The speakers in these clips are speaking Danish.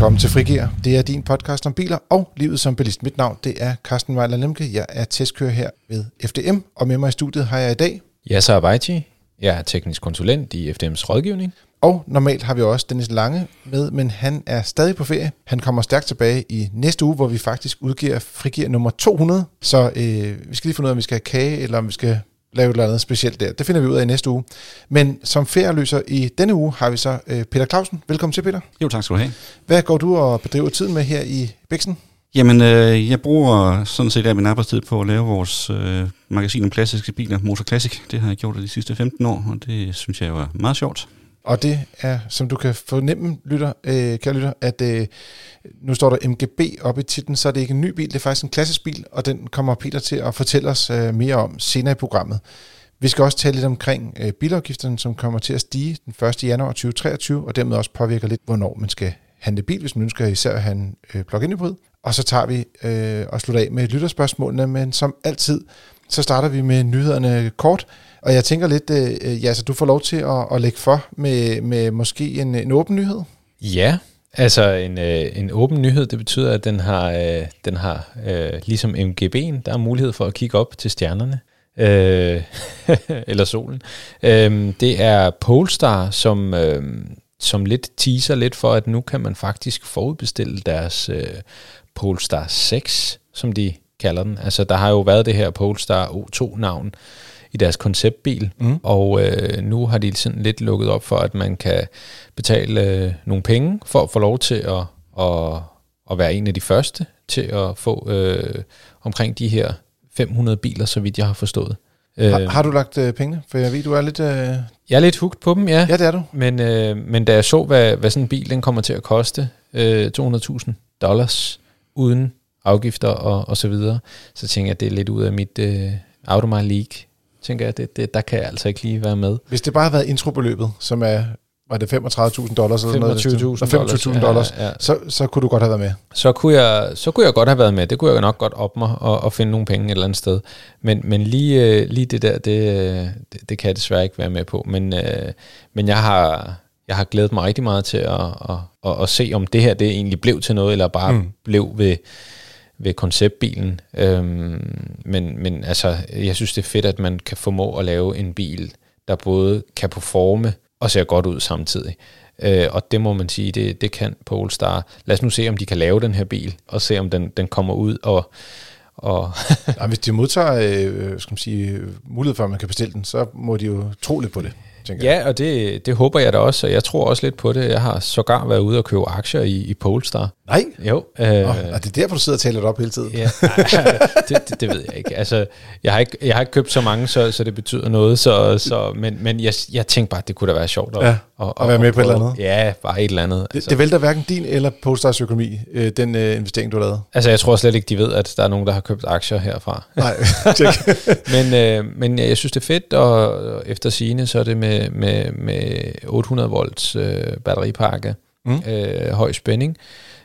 Velkommen til Frigir. Det er din podcast om biler og livet som bilist. Mit navn det er Carsten Weiler Lemke. Jeg er testkører her ved FDM, og med mig i studiet har jeg i dag. Yasser Abaiti. Jeg er teknisk konsulent i FDM's rådgivning. Og normalt har vi også Dennis Lange med, men han er stadig på ferie. Han kommer stærkt tilbage i næste uge, hvor vi faktisk udgiver Frigir nummer 200. Så øh, vi skal lige finde ud af, om vi skal have kage, eller om vi skal lave et eller andet specielt der. Det finder vi ud af i næste uge. Men som ferieløser i denne uge har vi så øh, Peter Clausen. Velkommen til, Peter. Jo, tak skal du have. Hvad går du og bedriver tiden med her i Bæksen? Jamen, øh, jeg bruger sådan set af min arbejdstid på at lave vores øh, magasin om klassiske biler, Motor Classic. Det har jeg gjort de sidste 15 år, og det synes jeg var meget sjovt. Og det er, som du kan fornemme, lytter, øh, kære lytter, at øh, nu står der MGB op i titlen, så er det ikke en ny bil, det er faktisk en klassisk bil, og den kommer Peter til at fortælle os øh, mere om senere i programmet. Vi skal også tale lidt omkring øh, bilafgifterne, som kommer til at stige den 1. januar 2023, og dermed også påvirker lidt, hvornår man skal handle bil, hvis man ønsker især at have en øh, plug-in hybrid. Og så tager vi øh, og slutter af med lytterspørgsmålene, men som altid, så starter vi med nyhederne kort. Og jeg tænker lidt, øh, øh ja, så du får lov til at, at lægge for med, med måske en, en åben nyhed. Ja, altså en, øh, en åben nyhed, det betyder, at den har, øh, den har øh, ligesom MGB'en, der er mulighed for at kigge op til stjernerne. Øh, eller solen. Øh, det er Polestar, som, øh, som lidt teaser lidt for, at nu kan man faktisk forudbestille deres øh, Polestar 6, som de kalder den. Altså, der har jo været det her Polestar O2-navn i deres konceptbil, mm. og øh, nu har de sådan lidt lukket op for, at man kan betale øh, nogle penge for at få lov til at, at, at være en af de første til at få øh, omkring de her 500 biler, så vidt jeg har forstået. Har, har du lagt øh, penge? For jeg ved, du er lidt... Øh... Jeg er lidt hugt på dem, ja. Ja, det er du. Men, øh, men da jeg så, hvad, hvad sådan en bil den kommer til at koste, øh, 200.000 dollars, uden afgifter og, og så videre, så tænker jeg, at det er lidt ud af mit øh, Automile League. Tænker jeg, det, det, der kan jeg altså ikke lige være med. Hvis det bare havde været introbeløbet, som er var det 35.000 dollars eller 25 noget? 25.000 dollars, ja, ja. Så, så kunne du godt have været med. Så kunne, jeg, så kunne jeg godt have været med. Det kunne jeg nok godt op mig og, og finde nogle penge et eller andet sted. Men, men lige, øh, lige det der, det, det, det kan jeg desværre ikke være med på. Men, øh, men jeg har, jeg har glædet mig rigtig meget til at, at, at, at se, om det her det egentlig blev til noget, eller bare mm. blev ved, ved konceptbilen. Øhm, men, men altså, jeg synes, det er fedt, at man kan formå at lave en bil, der både kan performe og ser godt ud samtidig. Øh, og det må man sige, det, det kan Polestar. Lad os nu se, om de kan lave den her bil, og se, om den, den kommer ud og... og ja, hvis de modtager øh, skal man sige, mulighed for, at man kan bestille den, så må de jo tro lidt på det tænker ja, jeg. og det, det håber jeg da også, og jeg tror også lidt på det. Jeg har sågar været ude og købe aktier i, i Polestar. Nej? Jo. Øh, oh, er det derfor, du sidder og taler det op hele tiden? Ja, nej, det, det, det ved jeg ikke. Altså, jeg har ikke, jeg har ikke købt så mange, så, så det betyder noget, så, så, men, men jeg, jeg tænkte bare, at det kunne da være sjovt at, ja, at, at være med på et eller andet. Ja, bare et eller andet. Det, altså. det vælter hverken din eller Polestars økonomi, øh, den øh, investering, du har lavet? Altså, jeg tror slet ikke, de ved, at der er nogen, der har købt aktier herfra. Nej, men, øh, men jeg synes, det er fedt, og efter sigende, så er det med, med, med 800 volts øh, batteripakke, mm. øh, høj spænding,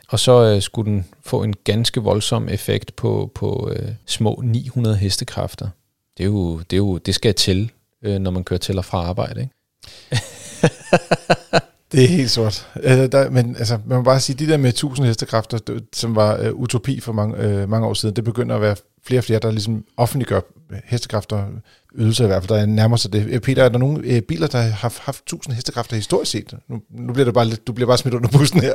og så øh, skulle den få en ganske voldsom effekt på, på øh, små 900 hestekræfter. Det, er jo, det, er jo, det skal til, øh, når man kører til og fra arbejde, ikke? Det er helt sort. Øh, der, men altså, man må bare sige, de der med 1000 hestekræfter, som var øh, utopi for mange, øh, mange år siden, det begynder at være flere og flere, der ligesom offentliggør hestekræfter, ydelser i hvert fald, der nærmer sig det. Øh, Peter, er der nogle øh, biler, der har haft 1000 hestekræfter historisk set? Nu, nu bliver det bare lidt, du bliver bare smidt under bussen her.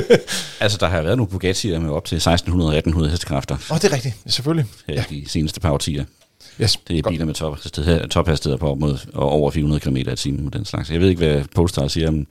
altså, der har været nogle Bugatti'er med op til 1600-1800 hestekræfter. Åh, oh, det er rigtigt, selvfølgelig. Her ja. de seneste par årtier. Yes, det er godt. biler med tophastigheder top på op mod og over 400 km i timen og den slags. Jeg ved ikke, hvad Polestar siger om,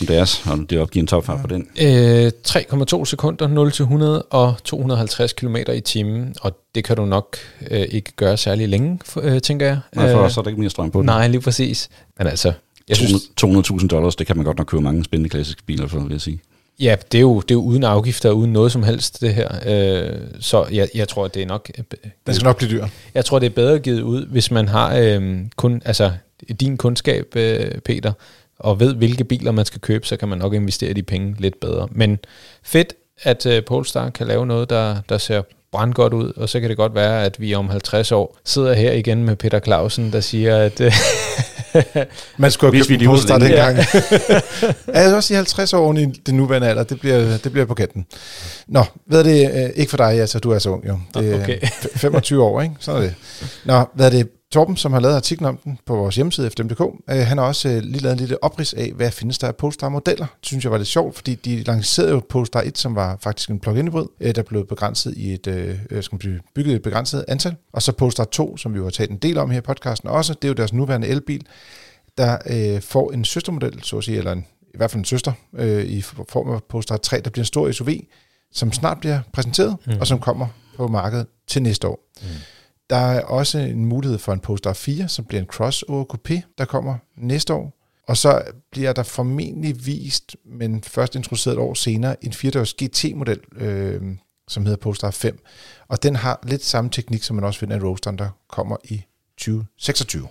om deres, om det opgiver en topfart på den. Øh, 3,2 sekunder, 0 til 100 og 250 km i timen, og det kan du nok øh, ikke gøre særlig længe, øh, tænker jeg. Nej, for øh, så er der ikke mere strøm på den. Nej, lige præcis. Men altså... Jeg 200.000 dollars, det kan man godt nok købe mange spændende klassiske biler for, vil jeg sige. Ja, det er, jo, det er jo uden afgifter, uden noget som helst, det her. Øh, så jeg, jeg tror, det er nok... Øh, Den skal nok blive dyr. Jeg tror, det er bedre givet ud, hvis man har øh, kun, altså, din kundskab, øh, Peter, og ved, hvilke biler man skal købe, så kan man nok investere de penge lidt bedre. Men fedt, at øh, Polestar kan lave noget, der, der ser brandgodt ud, og så kan det godt være, at vi om 50 år sidder her igen med Peter Clausen, der siger, at, Man skulle have købt en det. dengang. Ja. jeg vil også sige 50 år i det nuværende alder, det bliver, det bliver på kanten. Nå, hvad er det? øh, Ikke for dig, altså du er så ung jo. Det er Okay. f- 25 år, ikke? Sådan er det. Nå, hvad er det? Torben, som har lavet artiklen om den på vores hjemmeside fdm.dk, øh, han har også øh, lige lavet en lille oprids af, hvad findes der af Polestar-modeller. Det synes jeg var lidt sjovt, fordi de lancerede jo Polestar 1, som var faktisk en plug-in hybrid, øh, der blev begrænset i et, øh, skal man sige, bygget et begrænset antal. Og så Polestar 2, som vi jo har talt en del om her i podcasten også, det er jo deres nuværende elbil, der øh, får en søstermodel, så at sige, eller en, i hvert fald en søster, øh, i form af Polestar 3, der bliver en stor SUV, som snart bliver præsenteret, mm. og som kommer på markedet til næste år. Mm. Der er også en mulighed for en Polestar 4, som bliver en crossover coupé, der kommer næste år. Og så bliver der formentlig vist, men først introduceret et år senere, en 4-dørs GT-model, øh, som hedder Polestar 5. Og den har lidt samme teknik, som man også finder i Roadsteren, der kommer i 2026.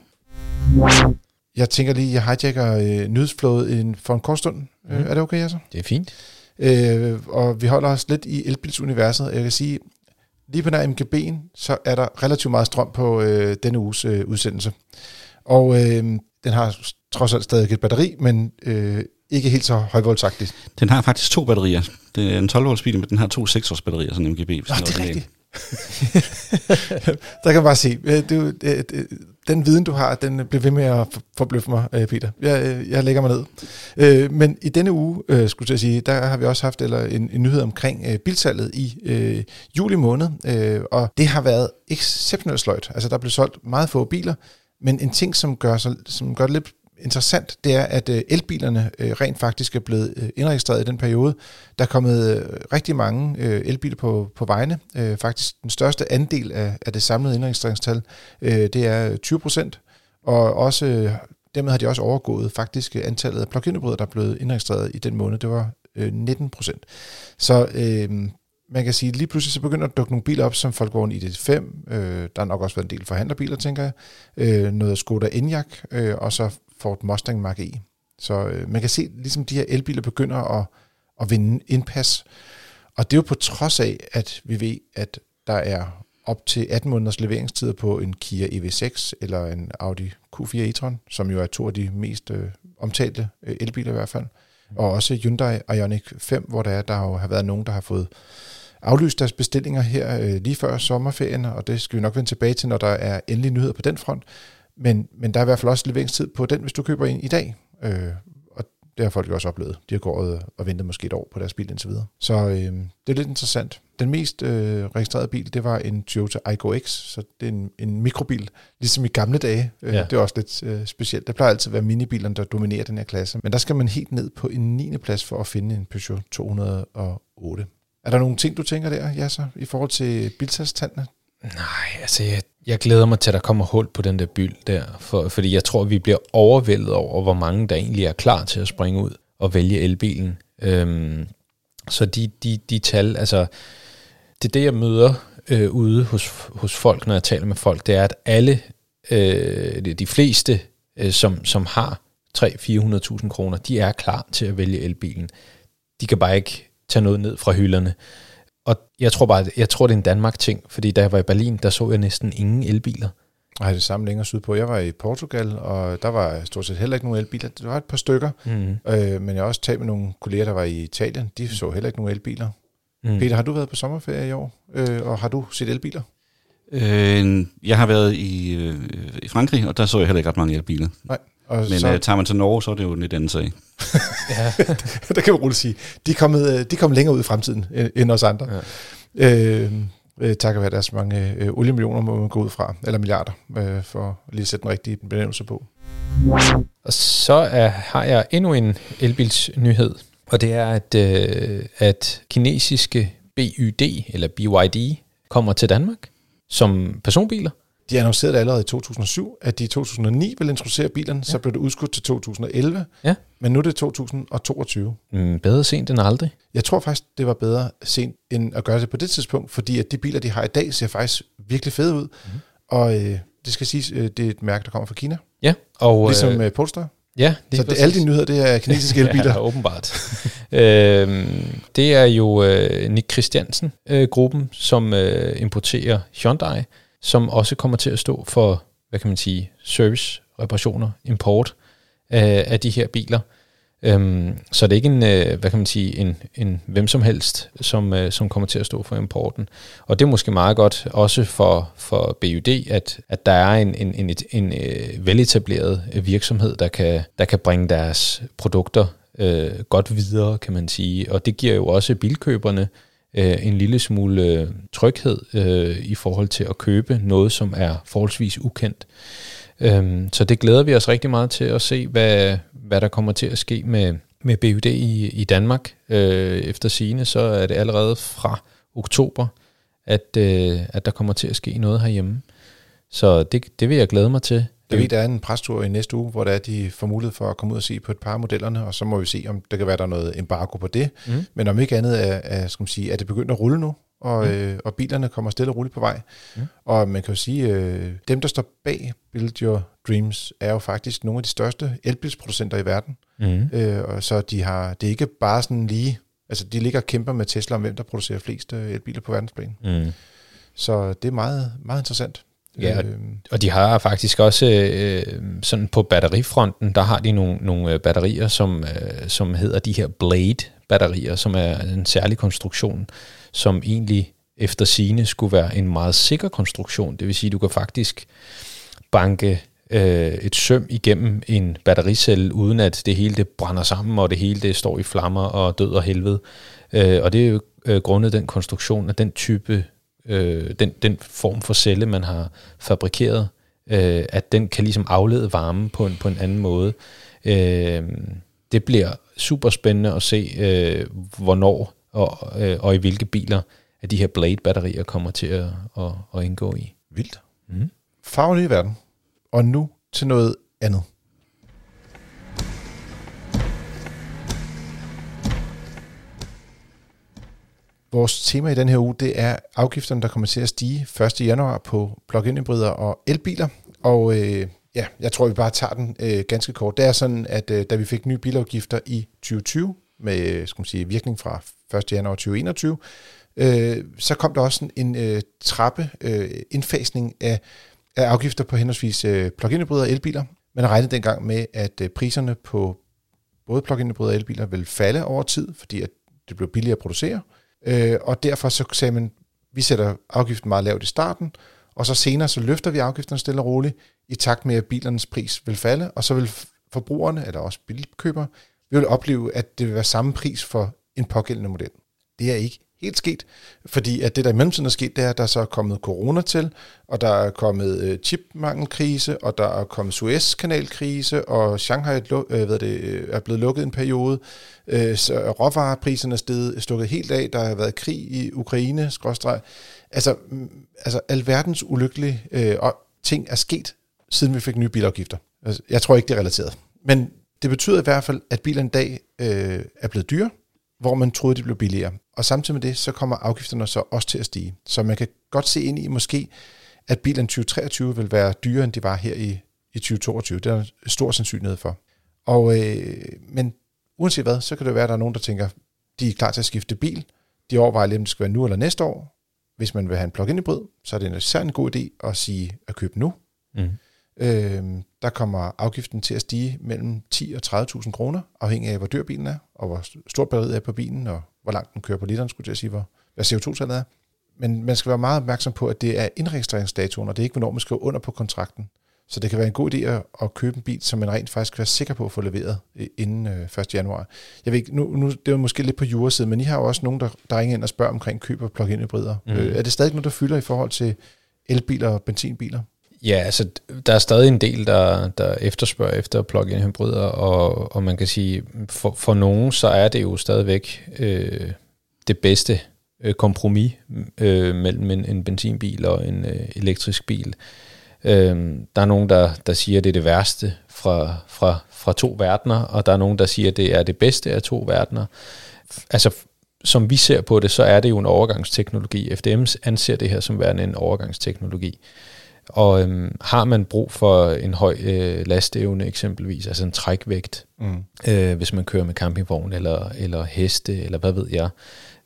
Jeg tænker lige, jeg hijacker øh, nyhedsflowet for en kort stund. Mm. Øh, er det okay, altså? Det er fint. Øh, og vi holder os lidt i elbilsuniverset. Jeg kan sige, lige på nær MGB'en, så er der relativt meget strøm på øh, denne uges øh, udsendelse. Og øh, den har trods alt stadig et batteri, men øh, ikke helt så højvoldsagtigt. Den har faktisk to batterier. Det er en 12 volts bil, men den har to 6 volts batterier, sådan en MGB. Nå, det er rigtigt. der kan man bare se, øh, du, øh, øh, den viden, du har, den bliver ved med at forbløffe mig, Peter. Jeg, jeg lægger mig ned. Men i denne uge, skulle jeg sige, der har vi også haft eller en, en nyhed omkring bilsalget i øh, juli måned, øh, og det har været exceptionelt sløjt. Altså, der blev solgt meget få biler, men en ting, som gør, som gør det lidt interessant, det er, at øh, elbilerne øh, rent faktisk er blevet øh, indregistreret i den periode. Der er kommet rigtig mange elbiler på, på vejene. Faktisk den største andel af, af det samlede indregistreringstal, det er 20 procent. Og også, dermed har de også overgået faktisk antallet af plug-in hybrider, der er blevet indregistreret i den måned. Det var 19 procent. Så øh, man kan sige, lige pludselig så begynder at dukke nogle biler op, som Volkswagen ID5. Øh, der har nok også været en del forhandlerbiler, tænker jeg. Øh, noget Skoda Enyaq, øh, og så Ford Mustang Mach E. Så øh, man kan se, ligesom de her elbiler begynder at, at vinde indpas. Og det er jo på trods af, at vi ved, at der er op til 18 måneders leveringstider på en Kia EV6 eller en Audi Q4 e-tron, som jo er to af de mest øh, omtalte øh, elbiler i hvert fald. Og også Hyundai Ioniq 5, hvor der, er, der jo har været nogen, der har fået aflyst deres bestillinger her øh, lige før sommerferien, og det skal vi nok vende tilbage til, når der er endelige nyheder på den front. Men, men der er i hvert fald også leveringstid på den, hvis du køber en i dag. Øh, og det har folk jo også oplevet. De har gået og ventet måske et år på deres bil indtil videre. Så øh, det er lidt interessant. Den mest øh, registrerede bil, det var en Toyota Aygo X, så det er en, en mikrobil, ligesom i gamle dage. Øh, Ja. Det er også lidt øh, specielt. Det plejer altid at være minibilerne, der dominerer den her klasse. Men der skal man helt ned på en 9. plads for at finde en Peugeot 208. Er der nogle ting, du tænker der, Jasser, i forhold til biltastandene? Nej, altså jeg, jeg glæder mig til, at der kommer hul på den der byld der, for, fordi jeg tror, vi bliver overvældet over, hvor mange der egentlig er klar til at springe ud og vælge elbilen. Øhm, så de, de, de tal, altså det er det, jeg møder øh, ude hos, hos folk, når jeg taler med folk, det er, at alle, øh, de- de fleste, øh, som, som har 300-400.000 kroner, de er klar til at vælge elbilen. De kan bare ikke tage noget ned fra hylderne. Og jeg tror bare, jeg tror, det er en Danmark-ting, fordi da jeg var i Berlin, der så jeg næsten ingen elbiler. Nej, det samme længere sydpå. Jeg var i Portugal, og der var stort set heller ikke nogen elbiler. Der var et par stykker, Mm. øh, men jeg har også talt med nogle kolleger, der var i Italien. De så heller ikke nogen elbiler. Mm. Peter, har du været på sommerferie i år, øh, og har du set elbiler? Øh, jeg har været i, øh, i Frankrig, og der så jeg heller ikke ret mange elbiler. Nej. Og Men så, øh, tager man til Norge, så er det jo en lidt anden sag. Ja. der kan vi roligt sige, de er kommet, øh, de er kommet længere ud i fremtiden øh, end os andre. Ja. Øh, øh, takket være deres mange øh, oliemillioner, må man gå ud fra, eller milliarder, øh, for lige at sætte den rigtige benævnelse på. Og så er, har jeg endnu en elbilsnyhed, og det er, at, øh, at kinesiske BYD, eller BYD, kommer til Danmark som personbiler. De annoncerede allerede i 2007, at de i 2009 ville introducere bilerne, ja. så blev det udskudt til 2011, Ja. men nu er det 2022. Mm, bedre sent end aldrig. Jeg tror faktisk, det var bedre sent end at gøre det på det tidspunkt, fordi at de biler, de har i dag, ser faktisk virkelig fede ud. Mm-hmm. Og øh, det skal siges, øh, det er et mærke, der kommer fra Kina, Ja, og, ligesom øh, Polestar. ja, Så det, alle de nyheder, det er kinesiske elbiler. Ja, åbenbart. øhm, det er jo øh, Nick Christiansen-gruppen, øh, som øh, importerer Hyundai, som også kommer til at stå for, hvad kan man sige, service reparationer, import øh, af de her biler. Øhm, så det er ikke en, øh, hvad kan man sige, en, en hvem som helst, som, øh, som kommer til at stå for importen. Og det er måske meget godt også for, for BUD, at, at der er en, en, en, en, en øh, veletableret virksomhed, der kan, der kan bringe deres produkter øh, godt videre, kan man sige. Og det giver jo også bilkøberne øh, en lille smule øh, tryghed øh, i forhold til at købe noget, som er forholdsvis ukendt. Øhm, så det glæder vi os rigtig meget til at se, hvad, hvad der kommer til at ske med, med BUD i, i Danmark. Øh, efter sine så er det allerede fra oktober, at, øh, at der kommer til at ske noget herhjemme. Så det, det vil jeg glæde mig til. Jeg ved, der er en prestur i næste uge, hvor der er, de får mulighed for at komme ud og se på et par af modellerne, og så må vi se, om der kan være der noget embargo på det. Mm. Men om ikke andet er, er, skal man sige, er det begyndt at rulle nu, og, mm. øh, og bilerne kommer stille og roligt på vej. Mm. Og man kan jo sige, øh, dem der står bag Build Your Dreams, er jo faktisk nogle af de største elbilsproducenter i verden. Mm. Øh, og så de har, det er ikke bare sådan lige, altså de ligger og kæmper med Tesla om, hvem der producerer flest øh, elbiler på verdensplan. Mm. Så det er meget, meget interessant. Ja, og, øh, og de har faktisk også øh, sådan på batterifronten, der har de nogle, nogle øh, batterier, som, øh, som hedder de her Blade-batterier, som er en særlig konstruktion, som egentlig efter sine skulle være en meget sikker konstruktion. Det vil sige, at du kan faktisk banke øh, et søm igennem en battericelle, uden at det hele det brænder sammen, og det hele det står i flammer og død og helvede. Øh, og det er jo øh, grundet den konstruktion af den type, øh, den, den form for celle, man har fabrikeret, øh, at den kan ligesom aflede varme på en, på en anden måde. Øh, det bliver super spændende at se, øh, hvornår og, øh, og i hvilke biler at de her Blade-batterier kommer til at, at, at indgå i. Vildt. Mm. Farvelige verden. Og nu til noget andet. Vores tema i den her uge, det er afgifterne, der kommer til at stige 1. januar på plug-in hybrider og elbiler. Og øh, ja, jeg tror, vi bare tager den øh, ganske kort. Det er sådan, at øh, da vi fik nye bilafgifter i 2020, med øh, skal man sige, virkning fra 1. januar 2021, øh, så kom der også en, en øh, trappe øh, indfasning af, af afgifter på henholdsvis øh, plug-in hybrider og elbiler. Man regnede dengang med, at øh, priserne på både plug-in hybrider og elbiler ville falde over tid, fordi at det blev billigere at producere. Øh, Øh, og derfor så sagde man, vi sætter afgiften meget lavt i starten, og så senere så løfter vi afgifterne stille og roligt, i takt med, at bilernes pris vil falde, og så vil forbrugerne, eller også bilkøbere, vil opleve, at det vil være samme pris for en pågældende model. Det er ikke helt sket, fordi at det, der i mellemtiden er sket, det er, at der så er kommet corona til, og der er kommet øh, chipmangelkrise, og der er kommet Suez-kanalkrise, og Shanghai øh, ved det, øh, er blevet lukket en periode, øh, så råvarepriserne er steget, stukket helt af, der har været krig i Ukraine, skråstreg. Altså, mm, altså alverdens ulykkelige øh, ting er sket, siden vi fik nye bilafgifter. Altså, jeg tror ikke, det er relateret. Men det betyder i hvert fald, at bilen en dag øh, er blevet dyre, hvor man troede, de blev billigere. Og samtidig med det, så kommer afgifterne så også til at stige. Så man kan godt se ind i måske, at bilen 2023 vil være dyrere, end de var her i, i 2022. Det er der stor sandsynlighed for. Og, øh, men uanset hvad, så kan det være, at der er nogen, der tænker, de er klar til at skifte bil. De overvejer om det skal være nu eller næste år. Hvis man vil have en plug-in hybrid, så er det især en god idé at sige at købe nu. Mm. Øh, der kommer afgiften til at stige mellem 10 og 30.000 kroner, afhængig af, hvor dyr bilen er, og hvor stort batteriet er på bilen, og hvor langt den kører på literen, skulle jeg sige, hvor, hvad CO2-tallet er. Men man skal være meget opmærksom på, at det er indregistreringsdatoen, og det er ikke, hvornår man skriver under på kontrakten. Så det kan være en god idé at, købe en bil, som man rent faktisk kan være sikker på at få leveret inden 1. Øh, januar. Jeg ved ikke, nu, nu det er måske lidt på juresiden, men I har jo også nogen, der, der ringer ind og spørger omkring køb af plug-in hybrider. Mm. Øh, er det stadig noget, der fylder i forhold til elbiler og benzinbiler? Ja, altså der er stadig en del, der, der efterspørger efter plug-in hybrider, og, og man kan sige, for, for nogen, så er det jo stadigvæk øh, det bedste øh, kompromis øh, mellem en, en benzinbil og en øh, elektrisk bil. Øh, der er nogen, der, der siger, at det er det værste fra, fra, fra to verdener, og der er nogen, der siger, at det er det bedste af to verdener. Altså, som vi ser på det, så er det jo en overgangsteknologi. FDM anser det her som værende en overgangsteknologi. Og øhm, har man brug for en høj øh, lasteevne eksempelvis, altså en trækvægt, mm. øh, hvis man kører med campingvogn eller, eller heste, eller hvad ved jeg,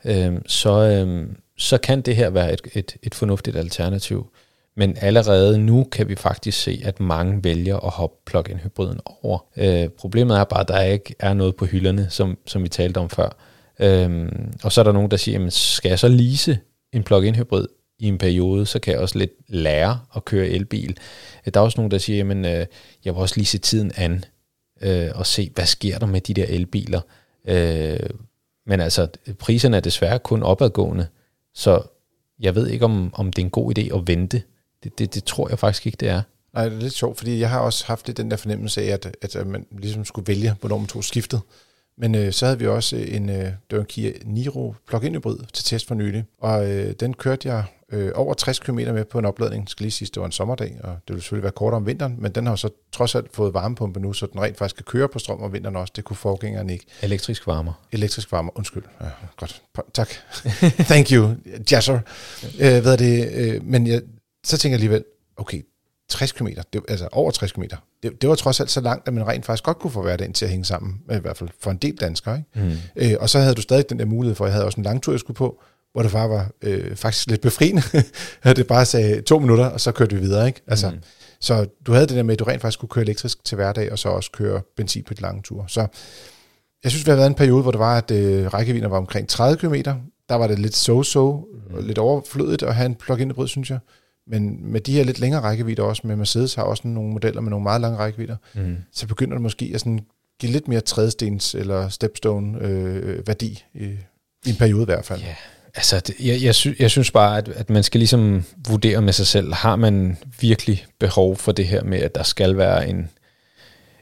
øh, så, øh, så kan det her være et, et, et fornuftigt alternativ. Men allerede nu kan vi faktisk se, at mange vælger at hoppe plug-in hybriden over. Øh, problemet er bare, at der ikke er noget på hylderne, som, som vi talte om før. Øhm, og så er der nogen, der siger, jamen, skal jeg så lease en plug-in hybrid i en periode, så kan jeg også lidt lære at køre elbil. Der er også nogen, der siger, jamen, øh, jeg vil også lige se tiden an øh, og se, hvad sker der med de der elbiler. Øh, men altså, priserne er desværre kun opadgående, så jeg ved ikke, om, om det er en god idé at vente. Det, det, det tror jeg faktisk ikke, det er. Nej, det er lidt sjovt, fordi jeg har også haft lidt den der fornemmelse af, at, at man ligesom skulle vælge, hvornår man tog skiftet. Men øh, så havde vi også en, øh, det var en Kia Niro plug-in hybrid til test for nylig, og øh, den kørte jeg øh, over 60 km med på en opladning. Skal lige sige, det var en sommerdag, og det ville selvfølgelig være kortere om vinteren, men den har så trods alt fået varmepumpe nu, så den rent faktisk kan køre på strøm om vinteren også. Det kunne forgængeren ikke. Elektrisk varmer. Elektrisk varmer, undskyld. Ja, godt, tak. Thank you, Jasser. Øh, hvad er det? Øh, men jeg, så tænker jeg alligevel, okay, 60 km, det, altså over 60 km, det, det var trods alt så langt, at man rent faktisk godt kunne få hverdagen til at hænge sammen, i hvert fald for en del danskere. Ikke? Mm. Øh, og så havde du stadig den der mulighed for, at jeg havde også en lang tur, jeg skulle på, hvor det bare var øh, faktisk lidt befriende, at det bare sagde to minutter, og så kørte vi videre. Ikke? Altså, mm. Så du havde det der med, at du rent faktisk kunne køre elektrisk til hverdag, og så også køre benzin på de lange ture. Så jeg synes, vi har været en periode, hvor det var, at øh, rækkevidden var omkring 30 km. Der var det lidt so-so, mm. lidt overflødigt at have en plug-in hybrid, synes jeg. Men med de her lidt længere rækkevidder også, med Mercedes har også nogle modeller med nogle meget lange rækkevidder, mm. så begynder det måske at sådan give lidt mere trædestens eller stepstone øh, værdi i, i en periode i hvert fald. Yeah. Altså, det, jeg, jeg, sy, jeg synes bare, at, at man skal ligesom vurdere med sig selv, har man virkelig behov for det her med, at der skal være en,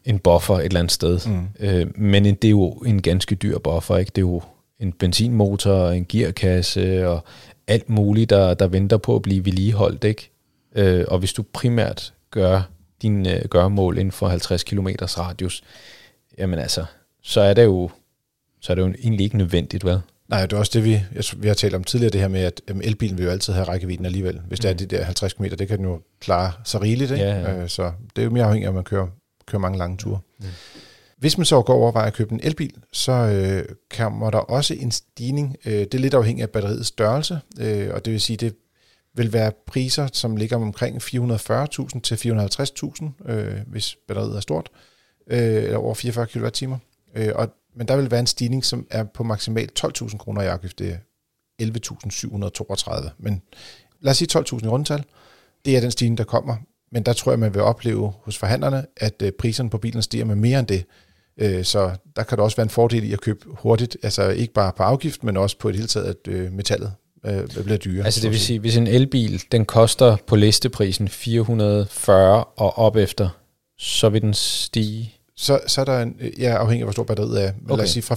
en buffer et eller andet sted. Mm. Øh, men det er jo en ganske dyr buffer, ikke? Det er jo en benzinmotor, en gearkasse og alt muligt, der, der venter på at blive vedligeholdt, ikke? Øh, og hvis du primært gør din øh, gørmål inden for 50 km radius, jamen altså, så er det jo, så er det jo egentlig ikke nødvendigt, vel? Nej, det er også det, vi, jeg, vi har talt om tidligere, det her med, at um, elbilen vil jo altid have rækkevidden alligevel. Hvis mm. det er mm. de der 50 km, det kan den jo klare så rigeligt. Ikke? Ja, ja. Uh, så det er jo mere afhængigt af, at man kører, kører mange lange ture. Mm. Hvis man så går over at købe en elbil, så øh, kommer der også en stigning. Øh, det er lidt afhængigt af batteriets størrelse, øh, og det vil sige, det vil være priser, som ligger omkring 440.000 til 450.000, øh, hvis batteriet er stort, øh, eller over 44 kWh. Øh, og, men der vil være en stigning, som er på maksimalt 12.000 kroner i afgift. Det er 11.732. Men lad os sige 12.000 i rundtal. Det er den stigning, der kommer. Men der tror jeg, man vil opleve hos forhandlerne, at øh, priserne på bilen stiger med mere end det. Øh, så der kan der også være en fordel i at købe hurtigt, altså ikke bare på afgift, men også på et hele taget, at øh, metallet øh, bliver dyrere. Altså det vil sige, hvis en elbil, den koster på listeprisen 440 og op efter, så vil den stige? Så, så er der en, ja, afhængig af hvor stor batteriet er. Okay. lad os sige, fra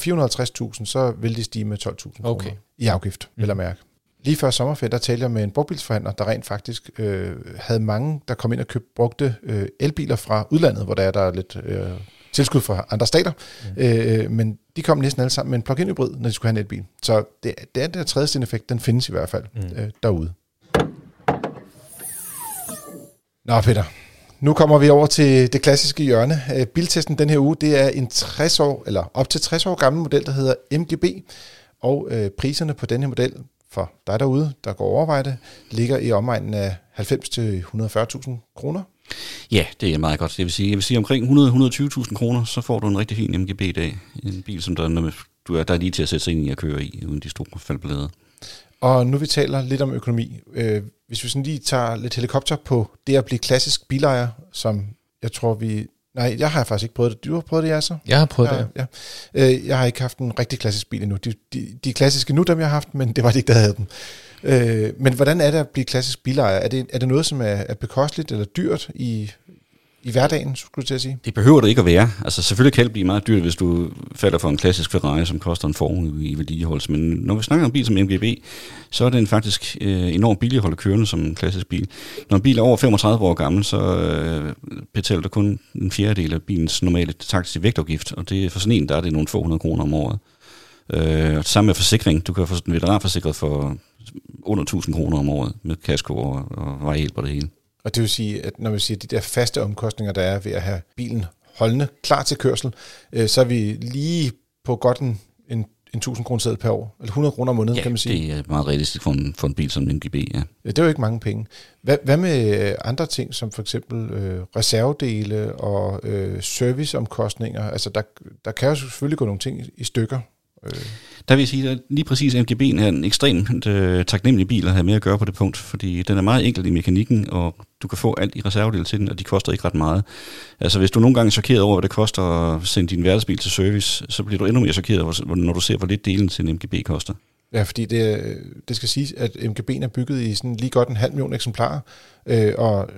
450.000, så vil det stige med 12.000 okay. i afgift, mm. vil jeg mærke. Lige før sommerferien, der talte jeg med en brugtbilsforhandler, der rent faktisk øh, havde mange, der kom ind og købte brugte øh, elbiler fra udlandet, hvor der er der er lidt øh, tilskud fra andre stater, mm. øh, men de kom næsten alle sammen med en plug-in hybrid, når de skulle have en elbil. Så det, det er den der tredje effekt, den findes i hvert fald mm. øh, derude. Nå Peter, nu kommer vi over til det klassiske hjørne. Øh, biltesten den her uge, det er en 60 år, eller op til 60 år gammel model, der hedder MGB, og øh, priserne på den her model for dig derude, der går overveje det, ligger i omegnen af 90-140.000 kroner. Ja, det er meget godt. Det vil sige, jeg vil sige omkring 100-120.000 kroner, så får du en rigtig fin MGB i dag. En bil, som der, du er der er lige til at sætte sig ind i at køre i, uden de store faldblader. Og nu vi taler lidt om økonomi. Øh, hvis vi sådan lige tager lidt helikopter på det at blive klassisk bilejer, som jeg tror vi... Nej, jeg har faktisk ikke prøvet det. Du har prøvet det, jeg så? Jeg har prøvet ja, det. Ja. Øh, jeg har ikke haft en rigtig klassisk bil endnu. De, de, de klassiske nu, dem jeg har haft, men det var det ikke, der havde dem. Øh, men hvordan er det at blive klassisk bilejer? Er det, er det noget, som er, er bekosteligt eller dyrt i, i hverdagen, skulle jeg til at sige? Det behøver det ikke at være. Altså selvfølgelig kan det blive meget dyrt, hvis du falder for en klassisk Ferrari, som koster en formue i vedligeholdelse. Men når vi snakker om bil som MGB, så er den faktisk øh, enormt billig at holde kørende som en klassisk bil. Når en bil er over 35 år gammel, så øh, betaler du kun en fjerdedel af bilens normale taktiske vægtafgift, og det, for sådan en, der er det nogle få hundrede kroner om året. Øh, sammen med forsikring, du kan få en veteranforsikret for under 1000 kroner om året med kasko og, og vejhjælp og det hele. Og det vil sige, at når vi siger de der faste omkostninger, der er ved at have bilen holdende klar til kørsel, øh, så er vi lige på godt en, en en 1000 kroner seddel per år, eller 100 kroner om måneden, Ja, kan man sige. det er meget realistisk for en, for en bil som en MGB, ja. Det er jo ikke mange penge. Hvad, hvad med andre ting, som for eksempel øh, reservedele og øh, serviceomkostninger? Altså, der, der kan jo selvfølgelig gå nogle ting i, i stykker. Øh, Der vil jeg sige, at lige præcis MGB'en er en ekstremt øh, taknemmelig bil at have med at gøre på det punkt, fordi den er meget enkel i mekanikken, og du kan få alt i reservedel til den, og de koster ikke ret meget. Altså hvis du nogle gange er chokeret over, hvad det koster at sende din hverdagsbil til service, så bliver du endnu mere chokeret, når du ser, hvor lidt delen til en MGB koster. ja, fordi det, øh, det skal siges, at MGB'en er bygget i sådan lige godt en halv million eksemplarer, øh, og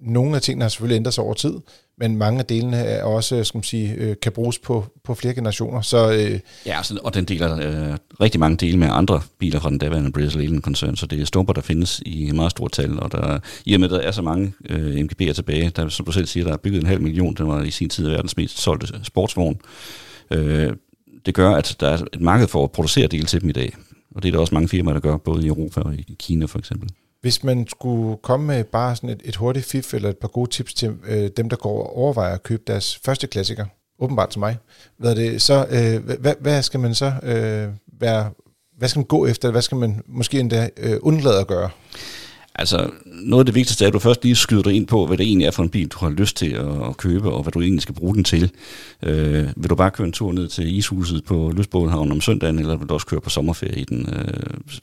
nogle af tingene har selvfølgelig ændret sig over tid, men mange af delene er også, skal man sige, øh, kan bruges på, på flere generationer. Så øh, Ja, altså, og den deler øh, rigtig mange dele med andre biler fra den daværende British Leyland koncern, så det er stumper, der findes i meget stort tal, og der, i og med, at der er så mange øh, MGB'er tilbage, der, som du selv siger, der er bygget en halv million, den var i sin tid verdens mest solgte sportsvogn, øh, det gør, at der er et marked for at producere dele til dem i dag, og det er der også mange firmaer, der gør, både i Europa og i Kina for eksempel. Hvis man skulle komme med bare sådan et, et hurtigt fif eller et par gode tips til øh, dem, der går og overvejer at købe deres første klassiker, åbenbart til mig, hvad, er det, så, øh, hvad, hvad skal man så øh, være, hvad skal man gå efter, hvad skal man måske endda øh, undlade at gøre? Altså, noget af det vigtigste er, at du først lige skyder dig ind på, hvad det egentlig er for en bil, du har lyst til at, at købe, og hvad du egentlig skal bruge den til. Øh, vil du bare køre en tur ned til ishuset på Lysbådenhavn om søndagen, eller vil du også køre på sommerferie i den? Øh,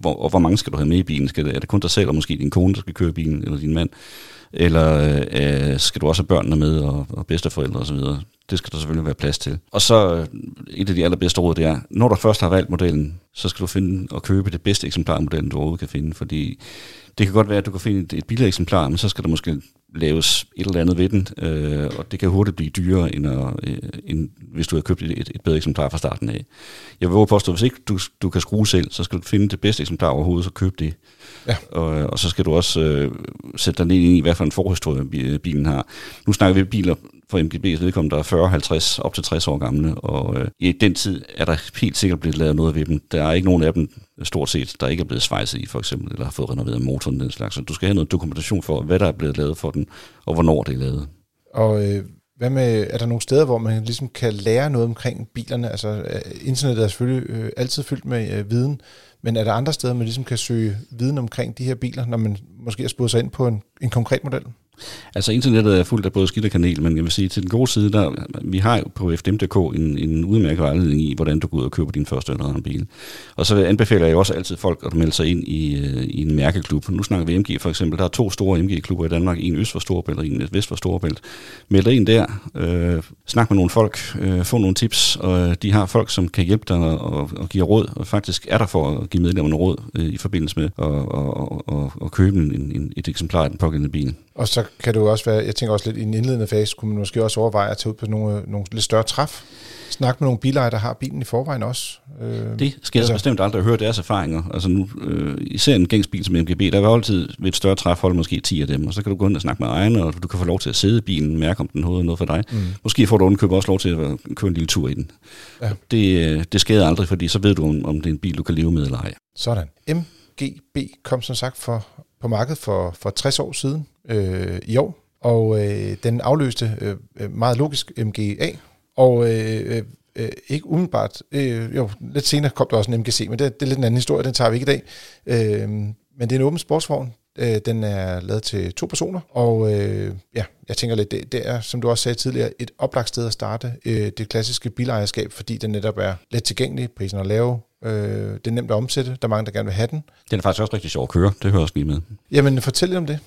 hvor, og hvor mange skal du have med i bilen? Skal det, er det kun dig selv, og måske din kone, der skal køre bilen, eller din mand? Eller øh, skal du også have børnene med, og, og bedsteforældre osv.? Det skal der selvfølgelig være plads til. Og så øh, et af de allerbedste råd, det er, når du først har valgt modellen, så skal du finde og købe det bedste eksemplar af modellen, du overhovedet kan finde, fordi det kan godt være, at du kan finde et, et billigere eksemplar, men så skal der måske laves et eller andet ved den, øh, og det kan hurtigt blive dyrere, end, at, øh, end hvis du har købt et, et bedre eksemplar fra starten af. Jeg vil påstå, at hvis ikke du, du kan skrue selv, så skal du finde det bedste eksemplar overhovedet, så køb det. Ja. Og, og så skal du også øh, sætte dig ned i, hvad for en forhistorie bi- bilen har. Nu snakker vi biler for MGB's vedkommende, der er 40, 50, op til 60 år gamle, og øh, i den tid er der helt sikkert blevet lavet noget ved dem. Der er ikke nogen af dem, stort set, der ikke er blevet svejset i, for eksempel, eller har fået renoveret motoren, den slags. Så du skal have noget dokumentation for, hvad der er blevet lavet for den, og hvornår det er lavet. Og øh, hvad med, er der nogle steder, hvor man ligesom kan lære noget omkring bilerne? Altså, internet internettet er selvfølgelig øh, altid fyldt med øh, viden, men er der andre steder, man ligesom kan søge viden omkring de her biler, når man måske har spurgt sig ind på en, en konkret model? Altså internettet er fuldt af både skidt og kanel, men jeg vil sige, til den gode side, der, vi har jo på FDM.dk en, en udmærket vejledning i, hvordan du går ud og køber din første eller anden bil. Og så anbefaler jeg også altid folk at melde sig ind i, øh, i en mærkeklub. Nu snakker vi MG for eksempel. Der er to store MG-klubber i Danmark, en øst for Storebælt og en vest for Storebælt. Meld dig ind der, øh, snak med nogle folk, øh, få nogle tips, og de har folk, som kan hjælpe dig og, og give råd, og faktisk er der for at give medlemmerne råd øh, i forbindelse med at, at, og, og, og købe en, en, et eksemplar af den pågældende bil. Og så kan det jo også være, jeg tænker også lidt i en indledende fase, kunne man måske også overveje at tage ud på nogle, nogle lidt større træf. Snak med nogle bilejere, der har bilen i forvejen også. Øh, Det skal jeg altså, bestemt aldrig høre deres erfaringer. Altså nu, øh, især en gængsbil som MGB, der vil altid ved et større træf holde måske 10 af dem, og så kan du gå ind og snakke med ejerne, og du kan få lov til at sidde i bilen, mærke om den hoved noget for dig. Mm. Måske får du underkøbet også lov til at køre en lille tur i den. Ja. Det, øh, det skader aldrig, fordi så ved du, om, om det er en bil, du kan leve med eller ej. Sådan. MGB kom som sagt for, på markedet for, for 60 år siden øh, i år, og øh, den afløste øh, meget logisk MGA, og øh, øh, øh, ikke umiddelbart, øh, jo, lidt senere kom der også en MGC, men det, det er lidt en anden historie, den tager vi ikke i dag. Øh, men det er en åben sportsvogn, øh, den er lavet til to personer, og øh, ja, jeg tænker lidt, det, det er, som du også sagde tidligere, et oplagt sted at starte øh, det klassiske bilejerskab, fordi den netop er let tilgængelig, prisen er lav, øh, det er nemt at omsætte, der er mange, der gerne vil have den. Den er faktisk også rigtig sjov at køre, det hører også lige med. Jamen, fortæl lidt om det.